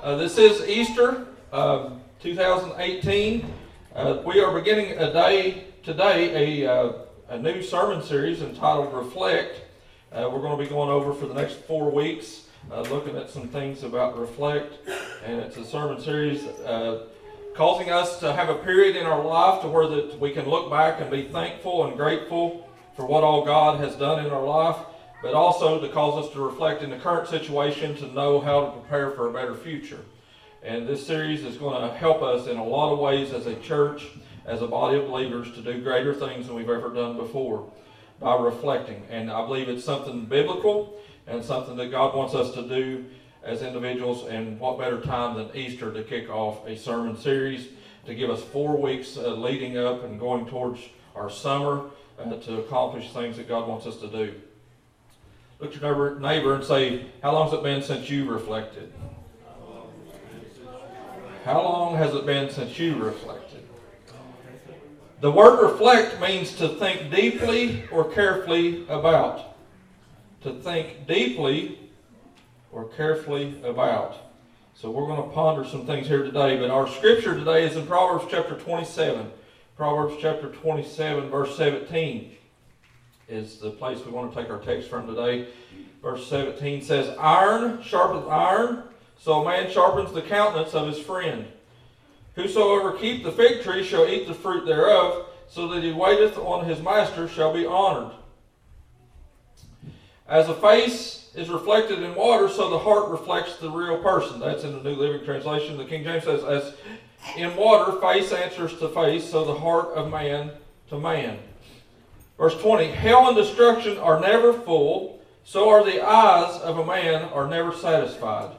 Uh, this is Easter, um, 2018. Uh, we are beginning a day today, a, uh, a new sermon series entitled Reflect. Uh, we're going to be going over for the next four weeks, uh, looking at some things about Reflect. And it's a sermon series uh, causing us to have a period in our life to where that we can look back and be thankful and grateful for what all God has done in our life but also to cause us to reflect in the current situation to know how to prepare for a better future. And this series is going to help us in a lot of ways as a church, as a body of believers, to do greater things than we've ever done before by reflecting. And I believe it's something biblical and something that God wants us to do as individuals. And what better time than Easter to kick off a sermon series to give us four weeks uh, leading up and going towards our summer uh, to accomplish things that God wants us to do. Look at your neighbor and say, How long has it been since you reflected? How long has it been since you reflected? The word reflect means to think deeply or carefully about. To think deeply or carefully about. So we're going to ponder some things here today, but our scripture today is in Proverbs chapter 27. Proverbs chapter 27, verse 17 is the place we want to take our text from today. Verse 17 says, Iron sharpens iron, so a man sharpens the countenance of his friend. Whosoever keep the fig tree shall eat the fruit thereof, so that he waiteth on his master shall be honored. As a face is reflected in water, so the heart reflects the real person. That's in the New Living Translation. The King James says, As in water, face answers to face, so the heart of man to man. Verse 20 Hell and destruction are never full, so are the eyes of a man are never satisfied.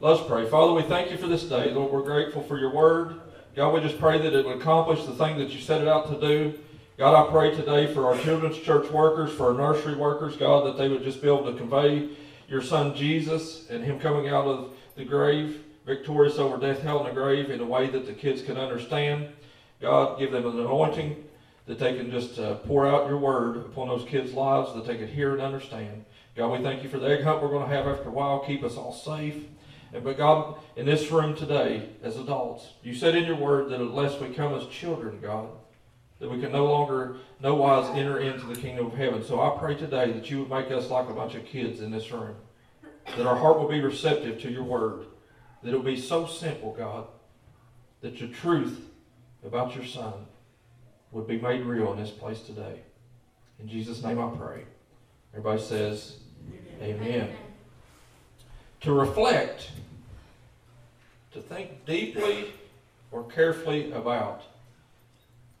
Let's pray. Father, we thank you for this day. Lord, we're grateful for your word. God, we just pray that it would accomplish the thing that you set it out to do. God, I pray today for our children's church workers, for our nursery workers, God, that they would just be able to convey your son Jesus and him coming out of the grave, victorious over death, hell, and the grave in a way that the kids can understand. God, give them an anointing that they can just uh, pour out your word upon those kids' lives, that they can hear and understand. God, we thank you for the egg hunt we're going to have after a while. Keep us all safe. And but God, in this room today, as adults, you said in your word that unless we come as children, God, that we can no longer, no wise enter into the kingdom of heaven. So I pray today that you would make us like a bunch of kids in this room. That our heart will be receptive to your word. That it will be so simple, God, that your truth about your son would be made real in this place today. In Jesus' name I pray. Everybody says, Amen. Amen. To reflect, to think deeply or carefully about.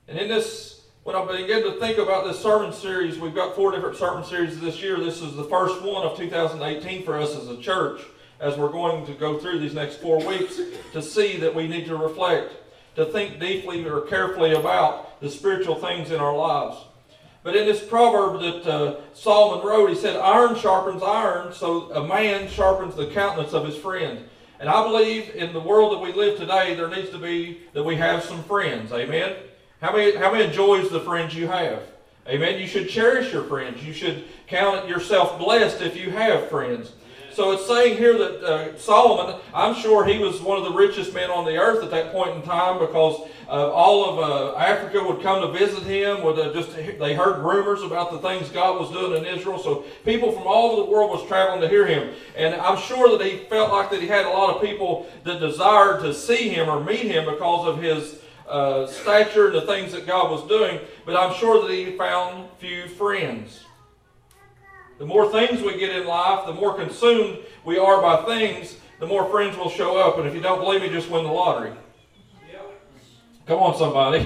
And in this, when I begin to think about this sermon series, we've got four different sermon series this year. This is the first one of 2018 for us as a church, as we're going to go through these next four weeks to see that we need to reflect to think deeply or carefully about the spiritual things in our lives. But in this proverb that uh, Solomon wrote, he said, Iron sharpens iron, so a man sharpens the countenance of his friend. And I believe in the world that we live today, there needs to be that we have some friends. Amen? How many, how many enjoys the friends you have? Amen? You should cherish your friends. You should count yourself blessed if you have friends. So it's saying here that uh, Solomon, I'm sure he was one of the richest men on the earth at that point in time because uh, all of uh, Africa would come to visit him. Would uh, just they heard rumors about the things God was doing in Israel. So people from all over the world was traveling to hear him, and I'm sure that he felt like that he had a lot of people that desired to see him or meet him because of his. Uh, stature and the things that God was doing, but I'm sure that he found few friends. The more things we get in life, the more consumed we are by things, the more friends will show up. And if you don't believe me, just win the lottery. Come on, somebody.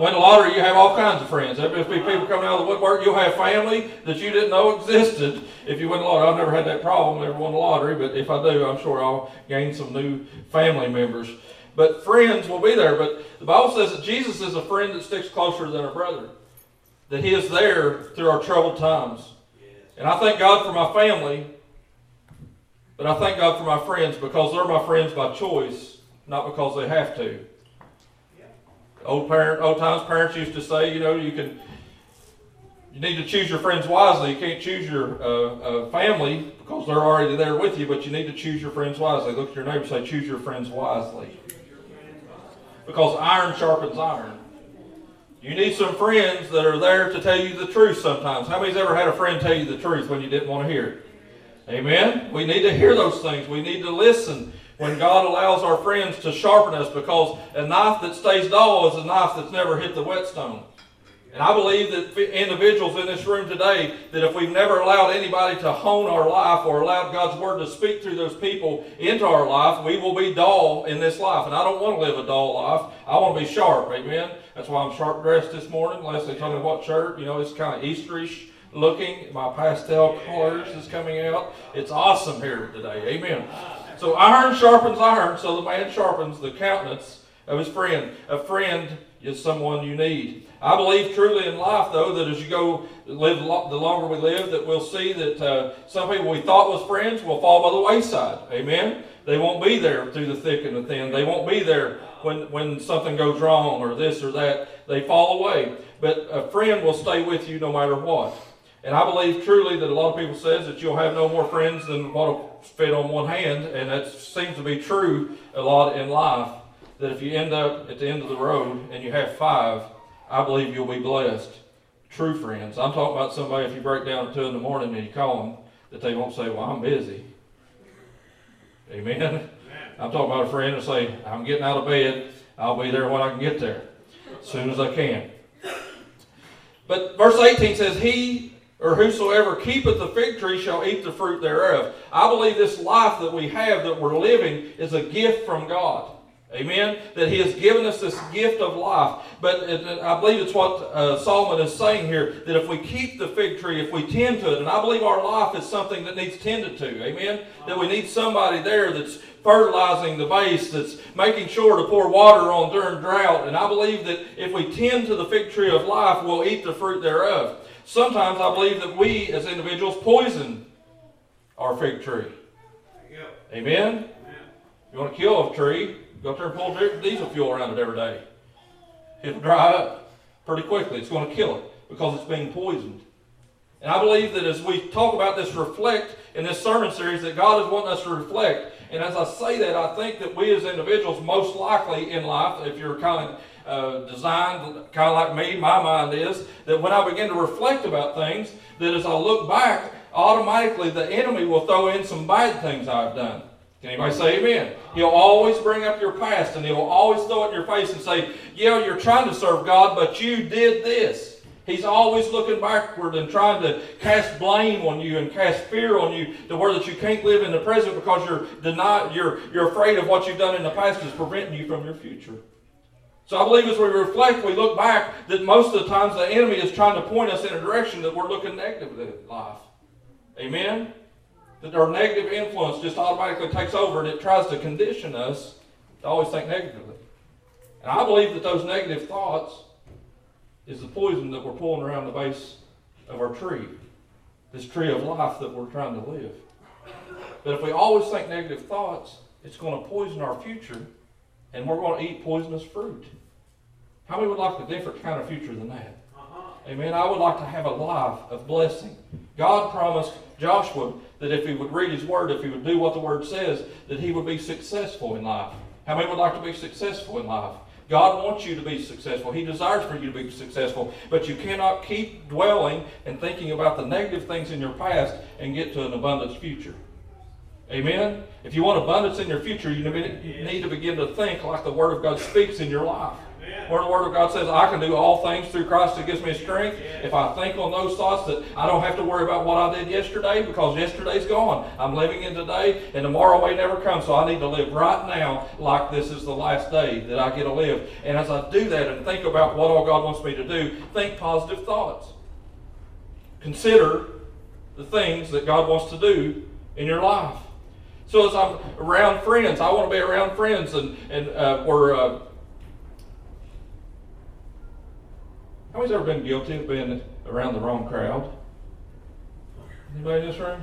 Win the lottery, you have all kinds of friends. There'll be people coming out of the woodwork. You'll have family that you didn't know existed if you win the lottery. I've never had that problem, never won the lottery, but if I do, I'm sure I'll gain some new family members. But friends will be there. But the Bible says that Jesus is a friend that sticks closer than a brother. That he is there through our troubled times. And I thank God for my family, but I thank God for my friends because they're my friends by choice, not because they have to. Old parent, old times parents used to say, you know, you can, you need to choose your friends wisely. You can't choose your uh, uh, family because they're already there with you, but you need to choose your friends wisely. Look at your neighbor say, choose your friends wisely. Because iron sharpens iron. You need some friends that are there to tell you the truth sometimes. How many's ever had a friend tell you the truth when you didn't want to hear it? Amen? We need to hear those things. We need to listen when God allows our friends to sharpen us because a knife that stays dull is a knife that's never hit the whetstone. And I believe that individuals in this room today, that if we've never allowed anybody to hone our life or allowed God's Word to speak through those people into our life, we will be dull in this life. And I don't want to live a dull life. I want to be sharp. Amen. That's why I'm sharp dressed this morning. Leslie told me what shirt. You know, it's kind of Easterish looking. My pastel colors is coming out. It's awesome here today. Amen. So iron sharpens iron, so the man sharpens the countenance of his friend. A friend is someone you need. I believe truly in life, though, that as you go live the longer we live, that we'll see that uh, some people we thought was friends will fall by the wayside. Amen. They won't be there through the thick and the thin. They won't be there when when something goes wrong or this or that. They fall away. But a friend will stay with you no matter what. And I believe truly that a lot of people says that you'll have no more friends than what will fit on one hand, and that seems to be true a lot in life. That if you end up at the end of the road and you have five, I believe you'll be blessed. True friends. I'm talking about somebody, if you break down at 2 in the morning and you call them, that they won't say, Well, I'm busy. Amen? Amen. I'm talking about a friend and say, I'm getting out of bed. I'll be there when I can get there, as soon as I can. But verse 18 says, He or whosoever keepeth the fig tree shall eat the fruit thereof. I believe this life that we have, that we're living, is a gift from God. Amen. That He has given us this gift of life. But I believe it's what uh, Solomon is saying here that if we keep the fig tree, if we tend to it, and I believe our life is something that needs tended to. Amen. That we need somebody there that's fertilizing the base, that's making sure to pour water on during drought. And I believe that if we tend to the fig tree of life, we'll eat the fruit thereof. Sometimes I believe that we as individuals poison our fig tree. Amen. You want to kill a tree, Go up there and pull diesel fuel around it every day. It'll dry up pretty quickly. It's going to kill it because it's being poisoned. And I believe that as we talk about this reflect in this sermon series, that God is wanting us to reflect. And as I say that, I think that we as individuals, most likely in life, if you're kind of uh, designed kind of like me, my mind is, that when I begin to reflect about things, that as I look back, automatically the enemy will throw in some bad things I've done. Can anybody say amen? He'll always bring up your past and he'll always throw it in your face and say, Yeah, you're trying to serve God, but you did this. He's always looking backward and trying to cast blame on you and cast fear on you to where that you can't live in the present because you're denied, you're, you're afraid of what you've done in the past is preventing you from your future. So I believe as we reflect, we look back, that most of the times the enemy is trying to point us in a direction that we're looking negative in life. Amen? That our negative influence just automatically takes over and it tries to condition us to always think negatively. And I believe that those negative thoughts is the poison that we're pulling around the base of our tree, this tree of life that we're trying to live. But if we always think negative thoughts, it's going to poison our future and we're going to eat poisonous fruit. How many would like a different kind of future than that? Uh-huh. Amen. I would like to have a life of blessing. God promised Joshua that if he would read his word, if he would do what the word says, that he would be successful in life. How many would like to be successful in life? God wants you to be successful. He desires for you to be successful. But you cannot keep dwelling and thinking about the negative things in your past and get to an abundance future. Amen? If you want abundance in your future, you need to begin to think like the Word of God speaks in your life. Where the Word of God says, I can do all things through Christ that gives me strength. If I think on those thoughts that I don't have to worry about what I did yesterday because yesterday's gone. I'm living in today and tomorrow may never come. So I need to live right now like this is the last day that I get to live. And as I do that and think about what all God wants me to do, think positive thoughts. Consider the things that God wants to do in your life. So as I'm around friends, I want to be around friends and, and uh, where uh, How many's ever been guilty of being around the wrong crowd? Anybody in this room?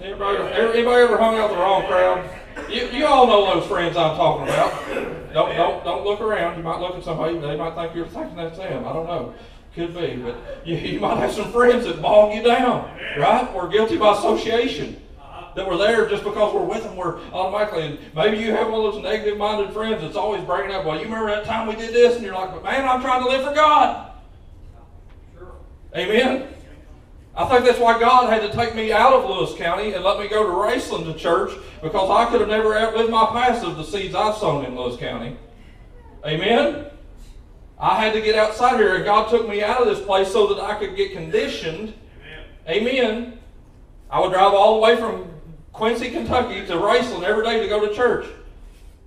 Anybody, anybody ever hung out the wrong crowd? You, you all know those friends I'm talking about. Don't don't don't look around. You might look at somebody. They might think you're thinking that's them. I don't know. Could be, but you, you might have some friends that bog you down, right? We're guilty by association. that we're there just because we're with them, we're automatically. And maybe you have one of those negative minded friends that's always bringing up, well, you remember that time we did this? And you're like, but man, I'm trying to live for God. Amen. I think that's why God had to take me out of Lewis County and let me go to Raceland to church because I could have never outlived my past of the seeds I've sown in Lewis County. Amen? I had to get outside here, and God took me out of this place so that I could get conditioned. Amen. Amen. I would drive all the way from Quincy, Kentucky to Raceland every day to go to church.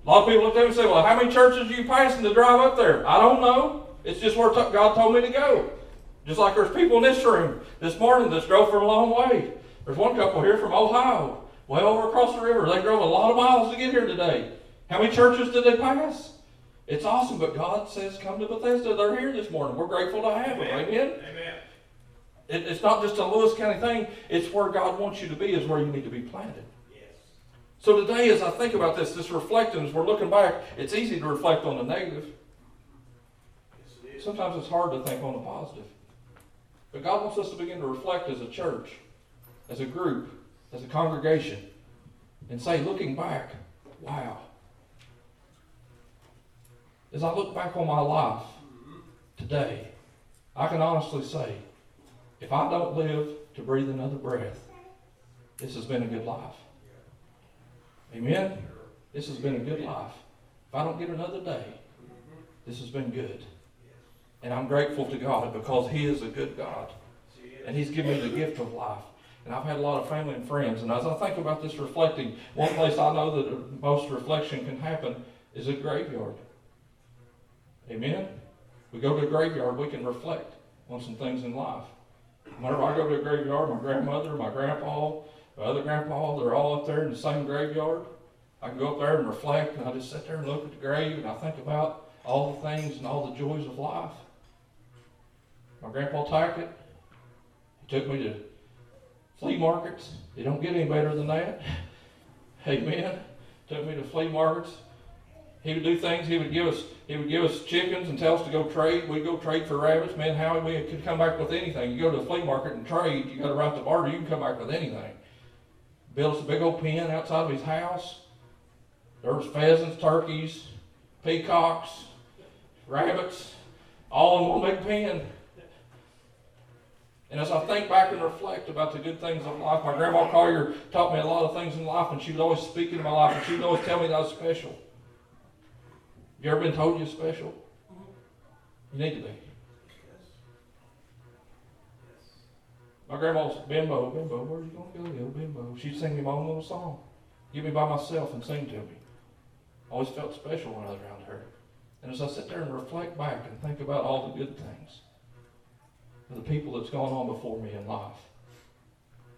A lot of people look at me and say, Well, how many churches are you passing to drive up there? I don't know. It's just where God told me to go. Just like there's people in this room this morning that drove from a long way. There's one couple here from Ohio, way over across the river. They drove a lot of miles to get here today. How many churches did they pass? It's awesome, but God says, come to Bethesda. They're here this morning. We're grateful to have them. Amen? Amen. It, it's not just a Lewis County thing. It's where God wants you to be, is where you need to be planted. Yes. So today, as I think about this, this reflecting, as we're looking back, it's easy to reflect on the negative. Yes, Sometimes it's hard to think on the positive. But God wants us to begin to reflect as a church, as a group, as a congregation, and say, looking back, wow. As I look back on my life today, I can honestly say, if I don't live to breathe another breath, this has been a good life. Amen? This has been a good life. If I don't get another day, this has been good. And I'm grateful to God because He is a good God. And He's given me the gift of life. And I've had a lot of family and friends. And as I think about this reflecting, one place I know that most reflection can happen is a graveyard. Amen? We go to a graveyard, we can reflect on some things in life. Whenever I go to a graveyard, my grandmother, my grandpa, my other grandpa, they're all up there in the same graveyard. I can go up there and reflect, and I just sit there and look at the grave, and I think about all the things and all the joys of life. My grandpa Tackett, he took me to flea markets. They don't get any better than that. Amen. Took me to flea markets. He would do things. He would give us. He would give us chickens and tell us to go trade. We'd go trade for rabbits. Man, how we could come back with anything. You go to the flea market and trade. You got to write the barter. You can come back with anything. Built us a big old pen outside of his house. There was pheasants, turkeys, peacocks, rabbits, all in one big pen. And as I think back and reflect about the good things of life, my grandma Collier taught me a lot of things in life, and she would always speak into my life, and she would always tell me that I was special. You ever been told you're special? You need to be. My grandma's bimbo, bimbo, where are you going to go, bimbo? She'd sing me my own little song. Get me by myself and sing to me. I always felt special when I was around her. And as I sit there and reflect back and think about all the good things, the people that's gone on before me in life.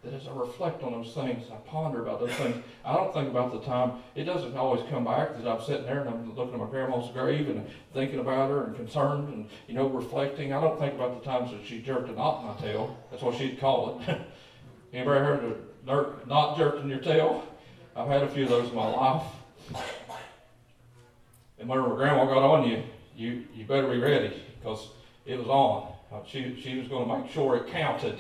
That as I reflect on those things, I ponder about those things, I don't think about the time, it doesn't always come back that I'm sitting there and I'm looking at my grandma's grave and thinking about her and concerned and, you know, reflecting. I don't think about the times that she jerked a knot in my tail. That's what she'd call it. Anybody heard of a knot jerked in your tail? I've had a few of those in my life. And whenever grandma got on you, you, you better be ready because it was on. Uh, she, she was going to make sure it counted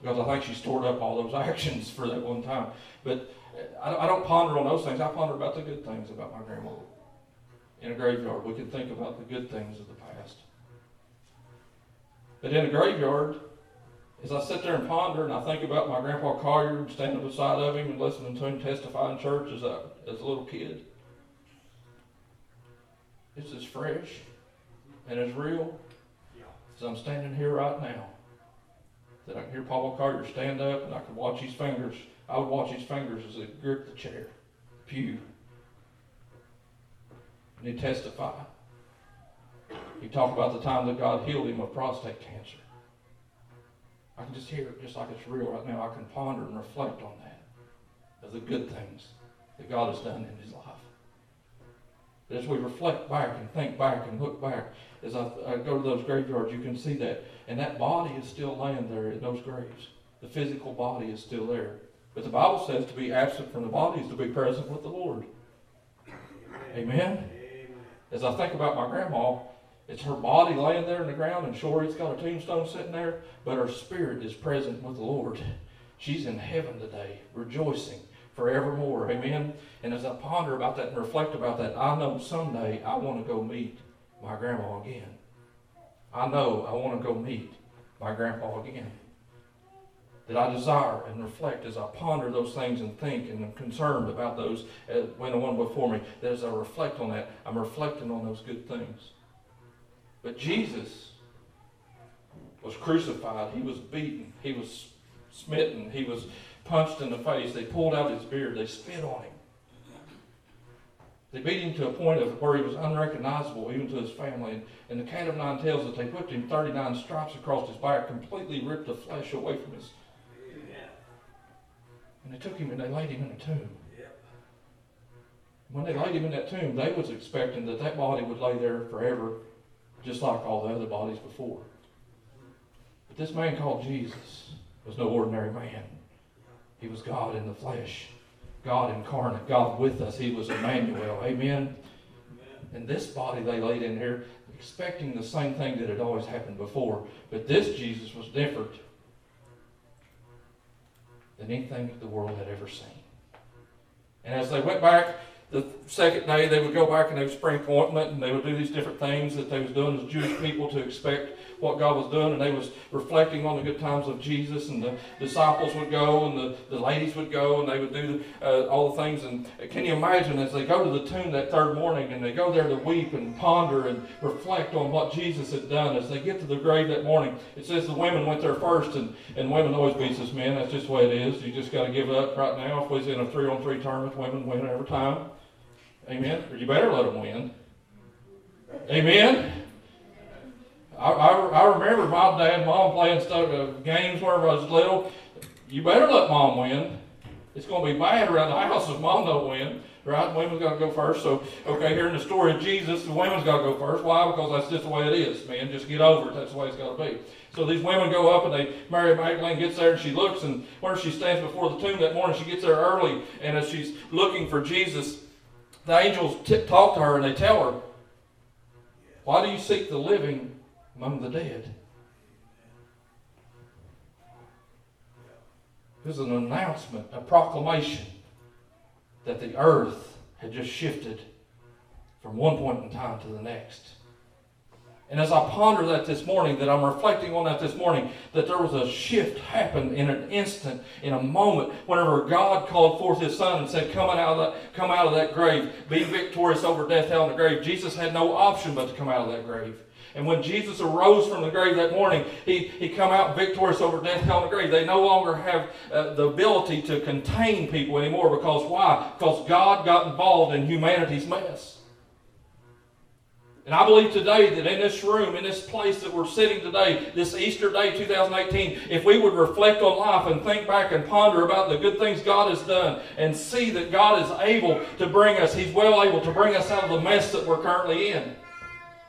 because I think she stored up all those actions for that one time. But I, I don't ponder on those things. I ponder about the good things about my grandma. In a graveyard, we can think about the good things of the past. But in a graveyard, as I sit there and ponder and I think about my grandpa Collier standing beside of him and listening to him testify in church as a, as a little kid, it's as fresh and as real as I'm standing here right now, that I can hear Paul Carter stand up and I can watch his fingers. I would watch his fingers as they grip the chair, pew. And he testify. He talked about the time that God healed him of prostate cancer. I can just hear it just like it's real right now. I can ponder and reflect on that, of the good things that God has done in his life. But as we reflect back and think back and look back, as I, I go to those graveyards, you can see that. And that body is still laying there in those graves. The physical body is still there. But the Bible says to be absent from the body is to be present with the Lord. Amen. Amen. As I think about my grandma, it's her body laying there in the ground, and sure, it's got a tombstone sitting there, but her spirit is present with the Lord. She's in heaven today, rejoicing, forevermore. Amen. And as I ponder about that and reflect about that, I know someday I want to go meet my grandma again. I know I want to go meet my grandpa again. That I desire and reflect as I ponder those things and think and am concerned about those uh, when the one before me. That as I reflect on that, I'm reflecting on those good things. But Jesus was crucified. He was beaten. He was smitten. He was punched in the face. They pulled out his beard. They spit on him. They beat him to a point of where he was unrecognizable even to his family. And, the cat of nine tails that they put him 39 stripes across his back completely ripped the flesh away from his. And they took him and they laid him in a tomb. When they laid him in that tomb, they was expecting that that body would lay there forever, just like all the other bodies before. But this man called Jesus was no ordinary man. He was God in the flesh. God incarnate, God with us. He was Emmanuel. Amen. And this body they laid in here, expecting the same thing that had always happened before. But this Jesus was different than anything the world had ever seen. And as they went back the second day, they would go back and they would spring appointment and they would do these different things that they was doing as Jewish people to expect what God was doing, and they was reflecting on the good times of Jesus, and the disciples would go, and the, the ladies would go, and they would do uh, all the things. And can you imagine as they go to the tomb that third morning, and they go there to weep and ponder and reflect on what Jesus had done, as they get to the grave that morning, it says the women went there first, and, and women always beats us men. That's just the way it is. You just got to give up right now. If we're in a three-on-three tournament, women win every time. Amen. Or you better let them win. Amen. I, I, I remember my dad and mom playing stuff, uh, games whenever I was little. You better let mom win. It's going to be bad around the house if mom don't win. Right? Women's got to go first. So, okay, here in the story of Jesus, the women's got to go first. Why? Because that's just the way it is, man. Just get over it. That's the way it's got to be. So these women go up and they, Mary Magdalene gets there and she looks and where she stands before the tomb that morning, she gets there early and as she's looking for Jesus, the angels talk to her and they tell her, Why do you seek the living among the dead. It was an announcement, a proclamation that the earth had just shifted from one point in time to the next. And as I ponder that this morning, that I'm reflecting on that this morning, that there was a shift happened in an instant, in a moment, whenever God called forth His Son and said, "Come out of that, come out of that grave, be victorious over death, hell, and the grave." Jesus had no option but to come out of that grave. And when Jesus arose from the grave that morning, he, he come out victorious over death, hell, and the grave. They no longer have uh, the ability to contain people anymore because why? Because God got involved in humanity's mess. And I believe today that in this room, in this place that we're sitting today, this Easter Day 2018, if we would reflect on life and think back and ponder about the good things God has done and see that God is able to bring us, He's well able to bring us out of the mess that we're currently in.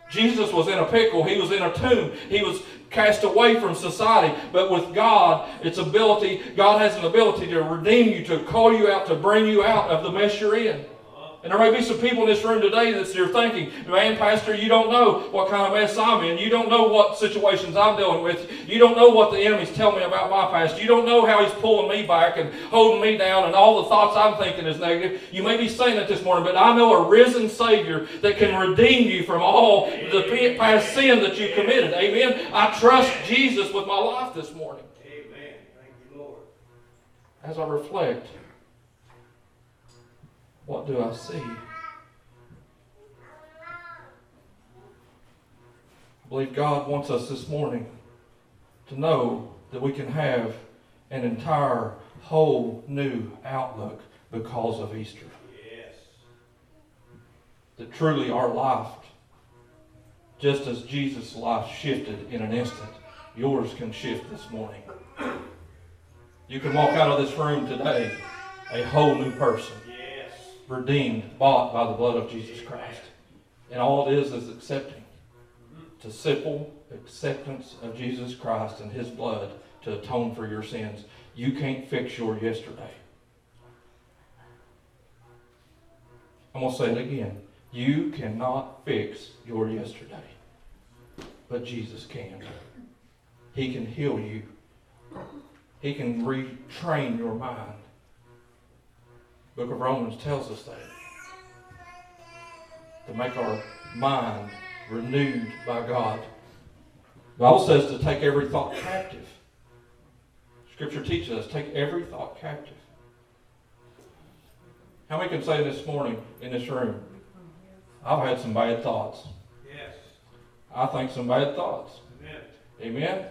Jesus was in a pickle. He was in a tomb. He was cast away from society. But with God, its ability, God has an ability to redeem you, to call you out, to bring you out of the mess you're in. And there may be some people in this room today that you're thinking, man, Pastor, you don't know what kind of mess I'm in. You don't know what situations I'm dealing with. You don't know what the enemy's telling me about my past. You don't know how he's pulling me back and holding me down and all the thoughts I'm thinking is negative. You may be saying that this morning, but I know a risen Savior that can redeem you from all the past sin that you committed. Amen. I trust Jesus with my life this morning. Amen. Thank you, Lord. As I reflect, what do I see? I believe God wants us this morning to know that we can have an entire, whole new outlook because of Easter. Yes. That truly our life, just as Jesus' life shifted in an instant, yours can shift this morning. You can walk out of this room today a whole new person redeemed, bought by the blood of Jesus Christ. And all it is is accepting. A simple acceptance of Jesus Christ and His blood to atone for your sins. You can't fix your yesterday. I'm going to say it again. You cannot fix your yesterday, but Jesus can. He can heal you. He can retrain your mind. Book of Romans tells us that. To make our mind renewed by God. The Bible says to take every thought captive. Scripture teaches us take every thought captive. How many can say this morning in this room? I've had some bad thoughts. Yes. I think some bad thoughts. Amen. Amen.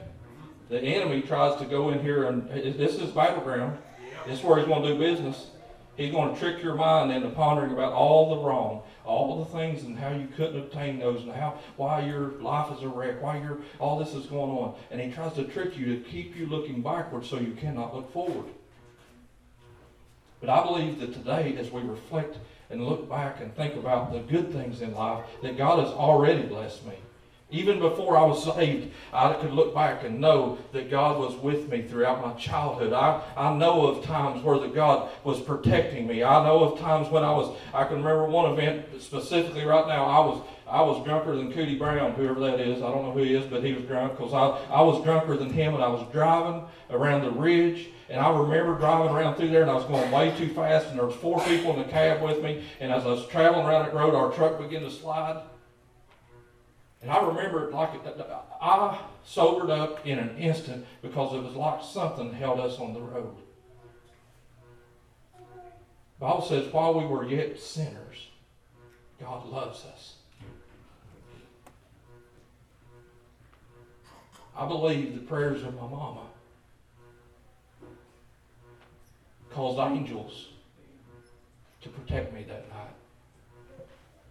The enemy tries to go in here and this is battleground. Yep. This is where he's going to do business. He's going to trick your mind into pondering about all the wrong, all the things and how you couldn't obtain those and how why your life is a wreck, why your all this is going on. And he tries to trick you to keep you looking backward so you cannot look forward. But I believe that today, as we reflect and look back and think about the good things in life, that God has already blessed me. Even before I was saved, I could look back and know that God was with me throughout my childhood. I, I know of times where the God was protecting me. I know of times when I was, I can remember one event specifically right now. I was, I was drunker than Cooter Brown, whoever that is. I don't know who he is, but he was drunk because I, I was drunker than him and I was driving around the ridge. And I remember driving around through there and I was going way too fast and there was four people in the cab with me. And as I was traveling around that road, our truck began to slide. And I remember it like uh, uh, I sobered up in an instant because it was like something held us on the road. The Bible says, while we were yet sinners, God loves us. I believe the prayers of my mama caused angels to protect me that night.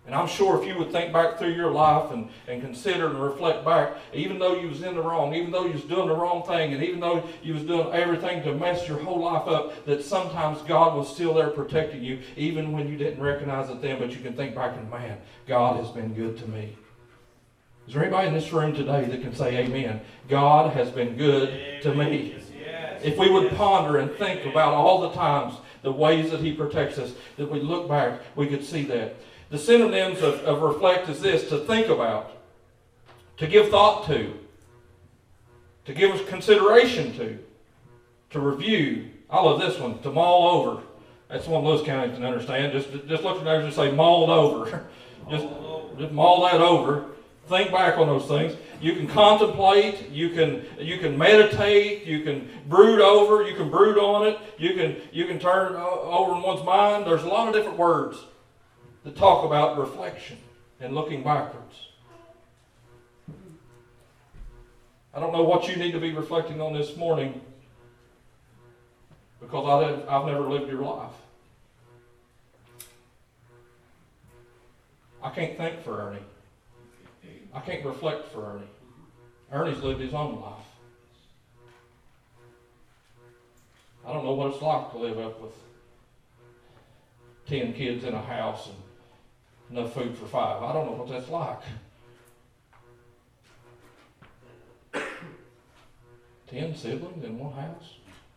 And I'm sure if you would think back through your life and, and consider and reflect back, even though you was in the wrong, even though you was doing the wrong thing, and even though you was doing everything to mess your whole life up, that sometimes God was still there protecting you, even when you didn't recognize it then, but you can think back and, man, God has been good to me. Is there anybody in this room today that can say amen? God has been good to me. If we would ponder and think about all the times, the ways that He protects us, that we look back, we could see that. The synonyms of, of reflect is this to think about, to give thought to, to give consideration to, to review. I love this one, to mull over. That's one Lewis County can understand. Just, just look at there and just say mulled over. just, just mull that over. Think back on those things. You can contemplate, you can you can meditate, you can brood over, you can brood on it, you can you can turn over in one's mind. There's a lot of different words that talk about reflection and looking backwards. I don't know what you need to be reflecting on this morning because I've never lived your life. I can't think for Ernie. I can't reflect for Ernie. Ernie's lived his own life. I don't know what it's like to live up with 10 kids in a house and enough food for five. I don't know what that's like. 10 siblings in one house?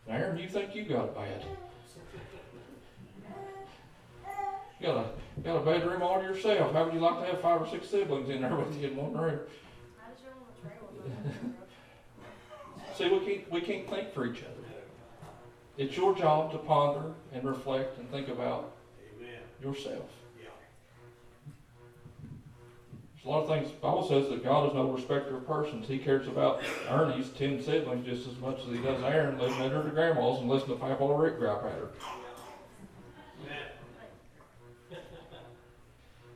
Aaron, you think you got it bad? You got a got a bedroom all to yourself. How would you like to have five or six siblings in there with you in one room? See, we can't we can't think for each other. It's your job to ponder and reflect and think about Amen. yourself. A lot of things. The Bible says that God is no respecter of persons. He cares about Ernie's ten siblings just as much as he does Aaron living at her grandma's and listening to Papa or Rick gripe at her.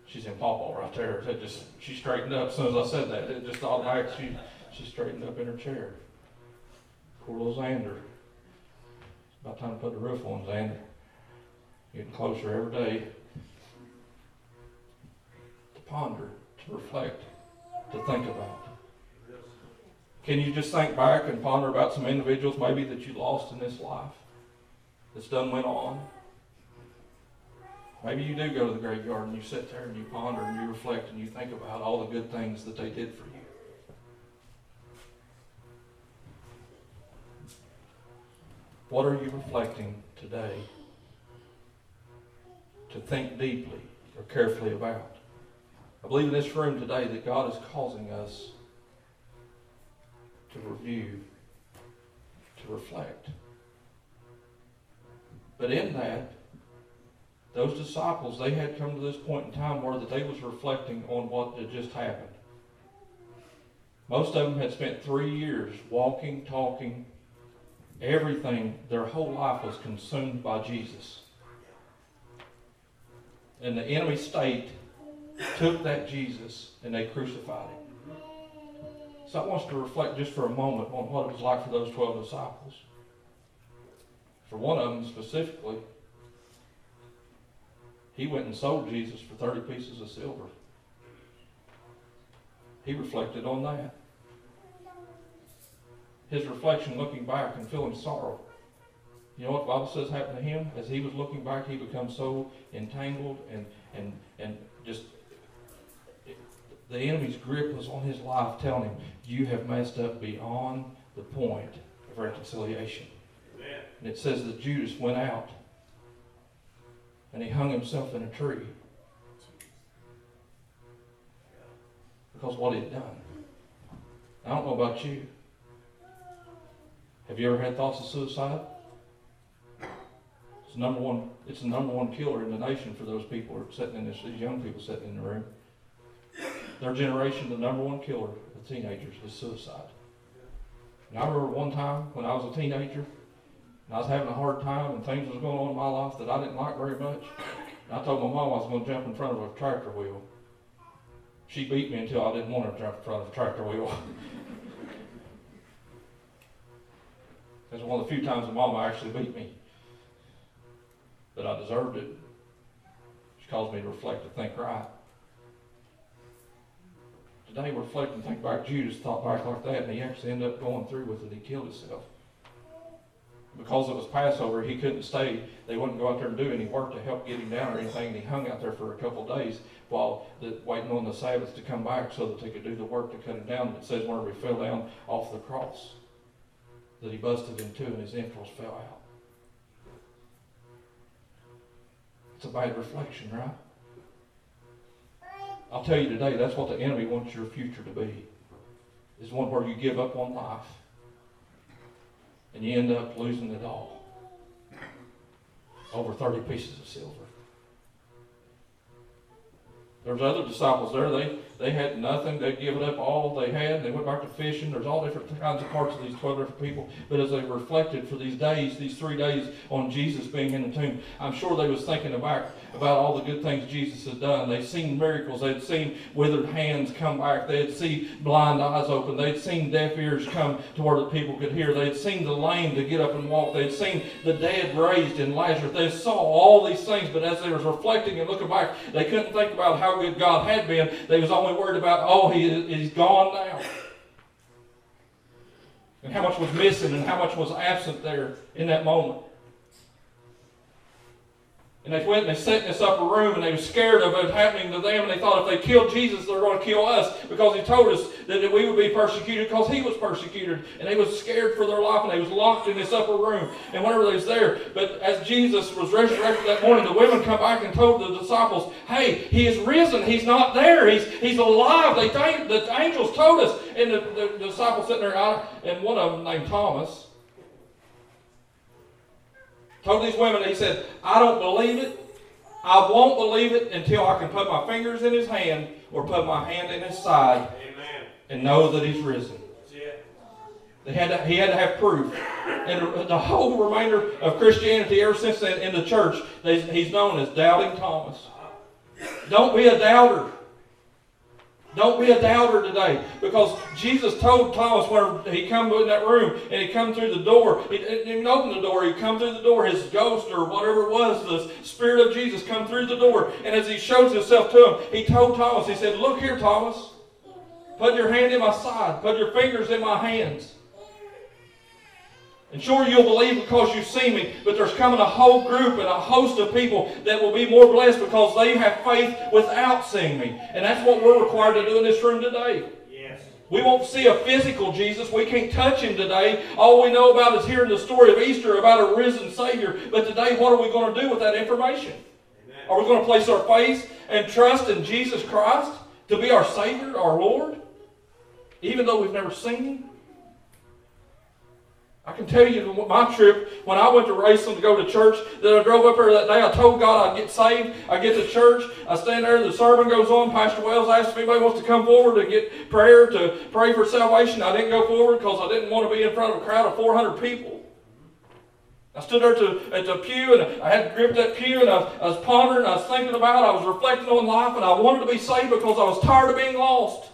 She's in Pawpaw right there. Just she straightened up as soon as I said that. It just automatic she she straightened up in her chair. Poor little Xander. It's about time to put the roof on Xander. Getting closer every day. To ponder, to reflect, to think about. Can you just think back and ponder about some individuals maybe that you lost in this life? That's done went on. Maybe you do go to the graveyard and you sit there and you ponder and you reflect and you think about all the good things that they did for you. What are you reflecting today to think deeply or carefully about? I believe in this room today that God is causing us to review, to reflect. But in that, those disciples, they had come to this point in time where that they was reflecting on what had just happened. Most of them had spent three years walking, talking, everything. Their whole life was consumed by Jesus. And the enemy state took that Jesus and they crucified him. So I want us to reflect just for a moment on what it was like for those 12 disciples. For one of them specifically, he went and sold Jesus for 30 pieces of silver. He reflected on that. His reflection looking back and feeling sorrow. You know what the Bible says happened to him? As he was looking back, he became so entangled and, and, and just the enemy's grip was on his life, telling him, You have messed up beyond the point of reconciliation. Amen. And it says that Judas went out and he hung himself in a tree because what he'd done. I don't know about you. Have you ever had thoughts of suicide? It's number one. It's the number one killer in the nation for those people sitting in this. These young people sitting in the room. Their generation, the number one killer of teenagers is suicide. And I remember one time when I was a teenager, and I was having a hard time, and things was going on in my life that I didn't like very much. And I told my mom I was going to jump in front of a tractor wheel. She beat me until I didn't want to jump in front of a tractor wheel. That's one of the few times my mama actually beat me. But I deserved it. She caused me to reflect and think right. Today, reflect and think back. Judas thought back like that, and he actually ended up going through with it. He killed himself. Because it was Passover, he couldn't stay. They wouldn't go out there and do any work to help get him down or anything. And he hung out there for a couple of days while the, waiting on the Sabbath to come back so that they could do the work to cut him down. And it says whenever he fell down off the cross, that he busted in two and his entrails fell out. It's a bad reflection, right? I'll tell you today, that's what the enemy wants your future to be. Is one where you give up on life and you end up losing it all over 30 pieces of silver. There's other disciples there. They they had nothing. They'd given up all they had. They went back to fishing. There's all different kinds of parts of these 12 different people. But as they reflected for these days, these three days on Jesus being in the tomb, I'm sure they was thinking about, about all the good things Jesus had done. They'd seen miracles. They'd seen withered hands come back. They'd seen blind eyes open. They'd seen deaf ears come to where the people could hear. They'd seen the lame to get up and walk. They'd seen the dead raised in Lazarus. They saw all these things, but as they was reflecting and looking back, they couldn't think about how good God had been. They was only worried about, oh, he, he's gone now. And how much was missing and how much was absent there in that moment. And they went and they sat in this upper room and they were scared of it happening to them. And they thought if they killed Jesus, they're going to kill us because he told us that we would be persecuted because he was persecuted. And they was scared for their life and they was locked in this upper room. And whenever they was there, but as Jesus was resurrected that morning, the women come back and told the disciples, hey, he is risen. He's not there. He's, he's alive. They, the angels told us. And the, the, the disciples sitting there, and one of them named Thomas, told these women, he said, I don't believe it. I won't believe it until I can put my fingers in his hand or put my hand in his side Amen. and know that he's risen. They had to, he had to have proof. And the whole remainder of Christianity, ever since then in the church, they, he's known as Doubting Thomas. Don't be a doubter. Don't be a doubter today because Jesus told Thomas when he come in that room and he come through the door, he didn't open the door, he come through the door, his ghost or whatever it was, the Spirit of Jesus come through the door. And as he shows himself to him, he told Thomas, he said, look here, Thomas, put your hand in my side, put your fingers in my hands. And sure, you'll believe because you see me, but there's coming a whole group and a host of people that will be more blessed because they have faith without seeing me. And that's what we're required to do in this room today. Yes. We won't see a physical Jesus. We can't touch him today. All we know about is hearing the story of Easter about a risen Savior. But today, what are we going to do with that information? Amen. Are we going to place our faith and trust in Jesus Christ to be our Savior, our Lord, even though we've never seen him? I can tell you my trip when I went to Raceland to go to church that I drove up there that day. I told God I'd get saved. I get to church. I stand there. The sermon goes on. Pastor Wells asked if anybody wants to come forward to get prayer to pray for salvation. I didn't go forward because I didn't want to be in front of a crowd of 400 people. I stood there to, at the pew and I had gripped that pew and I, I was pondering. I was thinking about. I was reflecting on life and I wanted to be saved because I was tired of being lost.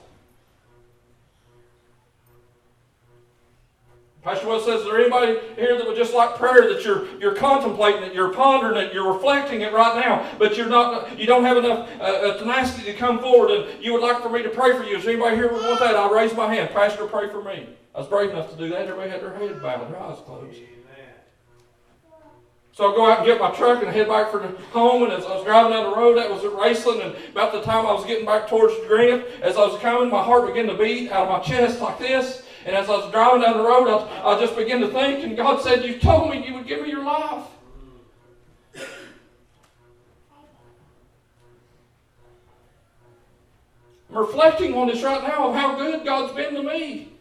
Pastor Wells says, is there anybody here that would just like prayer that you're you're contemplating it, you're pondering it, you're reflecting it right now, but you're not you don't have enough uh, tenacity to come forward and you would like for me to pray for you. Is there anybody here would want that? I'll raise my hand. Pastor, pray for me. I was brave enough to do that. Everybody had their head bowed, their eyes closed. So I go out and get my truck and head back for home. And as I was driving down the road, that was at Raceland. And about the time I was getting back towards Greenup, as I was coming, my heart began to beat out of my chest like this. And as I was driving down the road, I, I just began to think, and God said, You told me you would give me your life. I'm reflecting on this right now of how good God's been to me.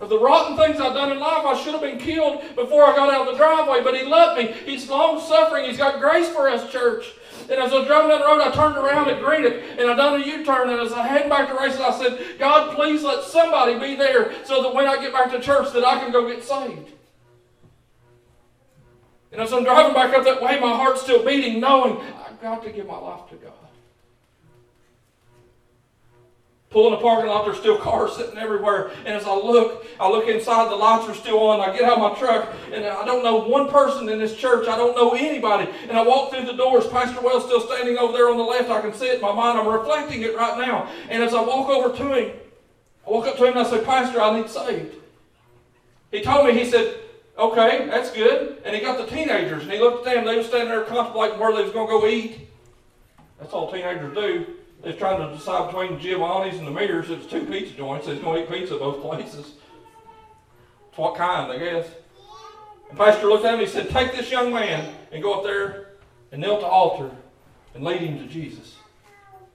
Of the rotten things I've done in life, I should have been killed before I got out of the driveway, but He loved me. He's long suffering. He's got grace for us, church. And as I was driving down the road, I turned around at Greenup and I done a U-turn. And as I headed back to Raceland, I said, God, please let somebody be there so that when I get back to church that I can go get saved. And as I'm driving back up that way, my heart's still beating, knowing I've got to give my life to God. Pull in the parking lot, there's still cars sitting everywhere. And as I look, I look inside, the lights are still on. I get out of my truck, and I don't know one person in this church. I don't know anybody. And I walk through the doors. Pastor Wells still standing over there on the left. I can see it in my mind. I'm reflecting it right now. And as I walk over to him, I walk up to him and I say, Pastor, I need saved. He told me, he said, okay, that's good. And he got the teenagers, and he looked at them. They were standing there contemplating where they was going to go eat. That's all teenagers do. They're trying to decide between Giovanni's and the Mears. It's two pizza joints. He's going to eat pizza both places. It's What kind, I guess. And Pastor looked at him and he said, Take this young man and go up there and kneel at the altar and lead him to Jesus.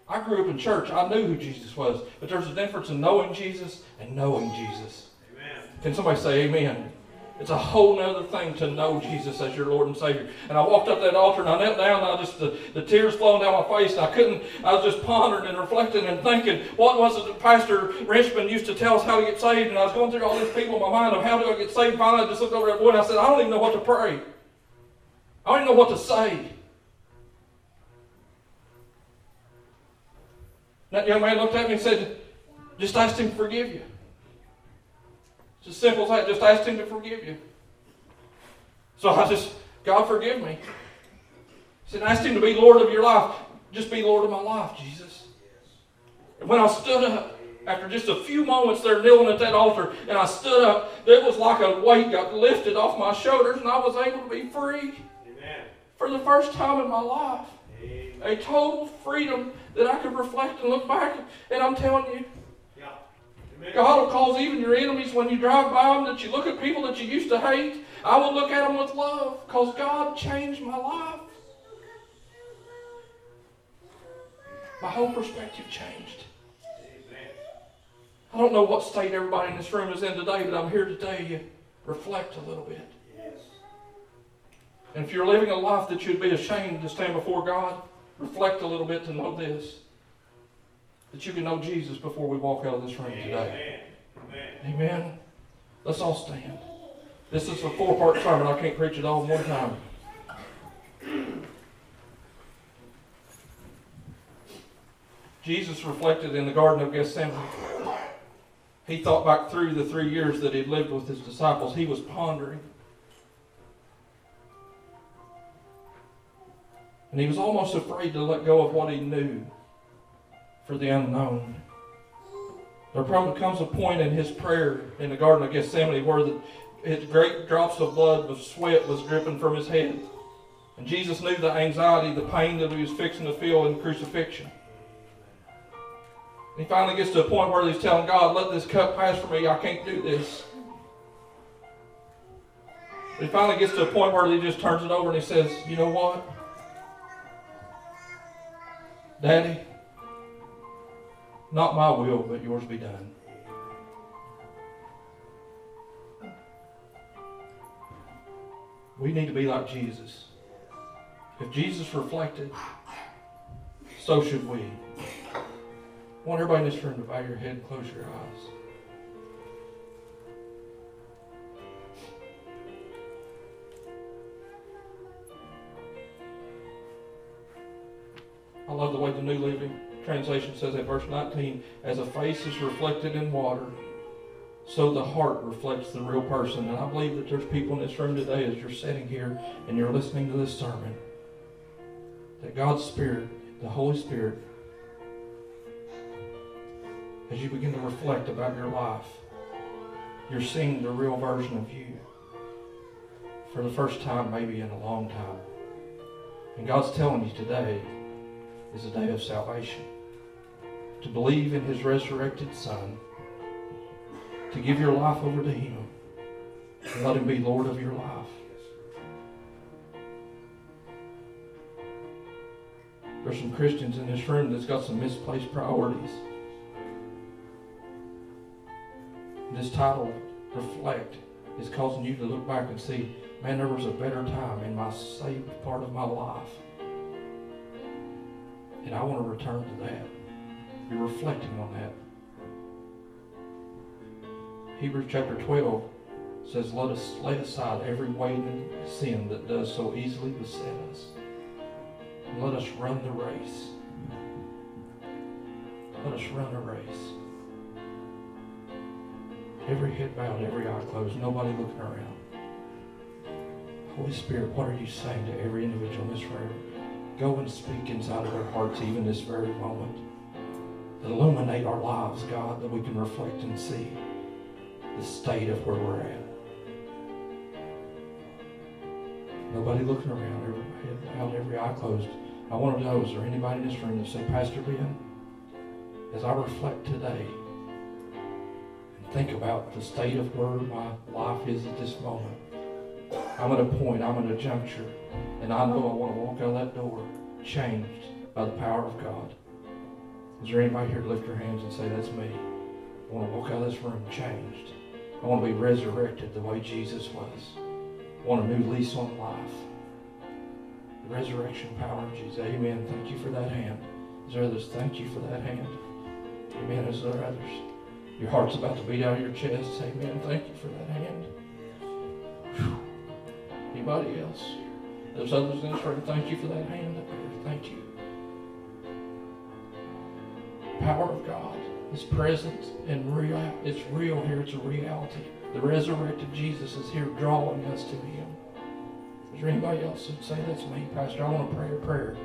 I grew up in church. I knew who Jesus was. But there's a difference in knowing Jesus and knowing Jesus. Amen. Can somebody say amen? It's a whole other thing to know Jesus as your Lord and Savior. And I walked up that altar and I knelt down and I just, the, the tears flowing down my face and I couldn't, I was just pondering and reflecting and thinking, what was it that Pastor Richmond used to tell us how to get saved? And I was going through all these people in my mind of how do I get saved. Finally, I just looked over at boy and I said, I don't even know what to pray. I don't even know what to say. That young man looked at me and said, just ask him to forgive you. It's as simple as that. Just ask Him to forgive you. So I just, God forgive me. He said, ask Him to be Lord of your life. Just be Lord of my life, Jesus. And when I stood up, after just a few moments there kneeling at that altar, and I stood up, it was like a weight got lifted off my shoulders, and I was able to be free. Amen. For the first time in my life. Amen. A total freedom that I could reflect and look back. And I'm telling you, God will cause even your enemies when you drive by them that you look at people that you used to hate. I will look at them with love because God changed my life. My whole perspective changed. I don't know what state everybody in this room is in today, but I'm here today to reflect a little bit. And if you're living a life that you'd be ashamed to stand before God, reflect a little bit to know this that you can know Jesus before we walk out of this room today. Amen. Amen. Let's all stand. This is a four part sermon. I can't preach it all in one time. Jesus reflected in the Garden of Gethsemane. He thought back through the three years that he lived with his disciples. He was pondering. And he was almost afraid to let go of what he knew for the unknown. There probably comes a point in his prayer in the Garden of Gethsemane where the, his great drops of blood of sweat was dripping from his head. And Jesus knew the anxiety, the pain that he was fixing to feel in crucifixion. He finally gets to a point where he's telling God, let this cup pass from me. I can't do this. But he finally gets to a point where he just turns it over and he says, you know what? Daddy, not my will, but yours be done. We need to be like Jesus. If Jesus reflected, so should we. I want everybody in this room to bow your head and close your eyes. I love the way the new living Translation says at verse 19, as a face is reflected in water, so the heart reflects the real person. And I believe that there's people in this room today as you're sitting here and you're listening to this sermon, that God's Spirit, the Holy Spirit, as you begin to reflect about your life, you're seeing the real version of you for the first time, maybe in a long time. And God's telling you today is a day of salvation. To believe in His resurrected Son, to give your life over to Him, and let Him be Lord of your life. There's some Christians in this room that's got some misplaced priorities. This title, Reflect, is causing you to look back and see, man, there was a better time in my saved part of my life. And I want to return to that. You're reflecting on that. Hebrews chapter 12 says, Let us lay aside every weight and sin that does so easily beset us. And let us run the race. Let us run a race. Every head bowed, every eye closed, nobody looking around. Holy Spirit, what are you saying to every individual in this room? Go and speak inside of their hearts even this very moment. Illuminate our lives, God, that we can reflect and see the state of where we're at. Nobody looking around, every bowed, every eye closed. I want to know, is there anybody in this room that said, Pastor Ben, as I reflect today, and think about the state of where my life is at this moment. I'm at a point, I'm at a juncture, and I know I want to walk out of that door changed by the power of God. Is there anybody here to lift your hands and say, That's me? I want to walk out of this room changed. I want to be resurrected the way Jesus was. I want a new lease on life. The resurrection power of Jesus. Amen. Thank you for that hand. Is there others? Thank you for that hand. Amen. Is there others? Your heart's about to beat out of your chest. Amen. Thank you for that hand. Whew. Anybody else? There's others in this room. Thank you for that hand up there. Thank you. Power of God is present and real. It's real here. It's a reality. The resurrected Jesus is here drawing us to Him. Is there anybody else that say that's me, Pastor? I want to pray a prayer.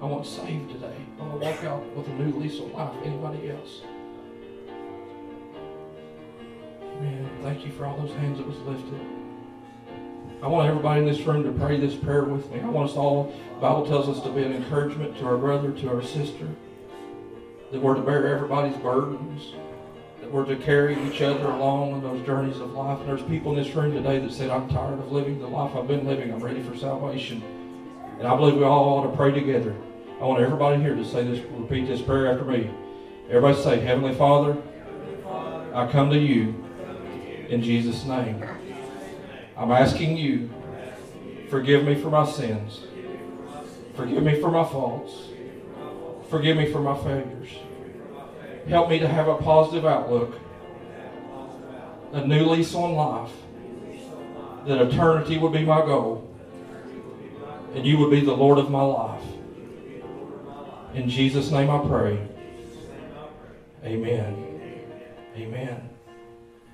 I want saved today. I want to walk out with a new lease on life. Anybody else? Amen. Thank you for all those hands that was lifted. I want everybody in this room to pray this prayer with me. I want us all, Bible tells us to be an encouragement to our brother, to our sister, that we're to bear everybody's burdens, that we're to carry each other along on those journeys of life. And there's people in this room today that said, I'm tired of living the life I've been living. I'm ready for salvation. And I believe we all ought to pray together. I want everybody here to say this, repeat this prayer after me. Everybody say, Heavenly Father, I come to you in Jesus' name. I'm asking you, forgive me for my sins. Forgive me for my faults. Forgive me for my failures. Help me to have a positive outlook, a new lease on life, that eternity would be my goal, and you would be the Lord of my life. In Jesus' name I pray. Amen. Amen.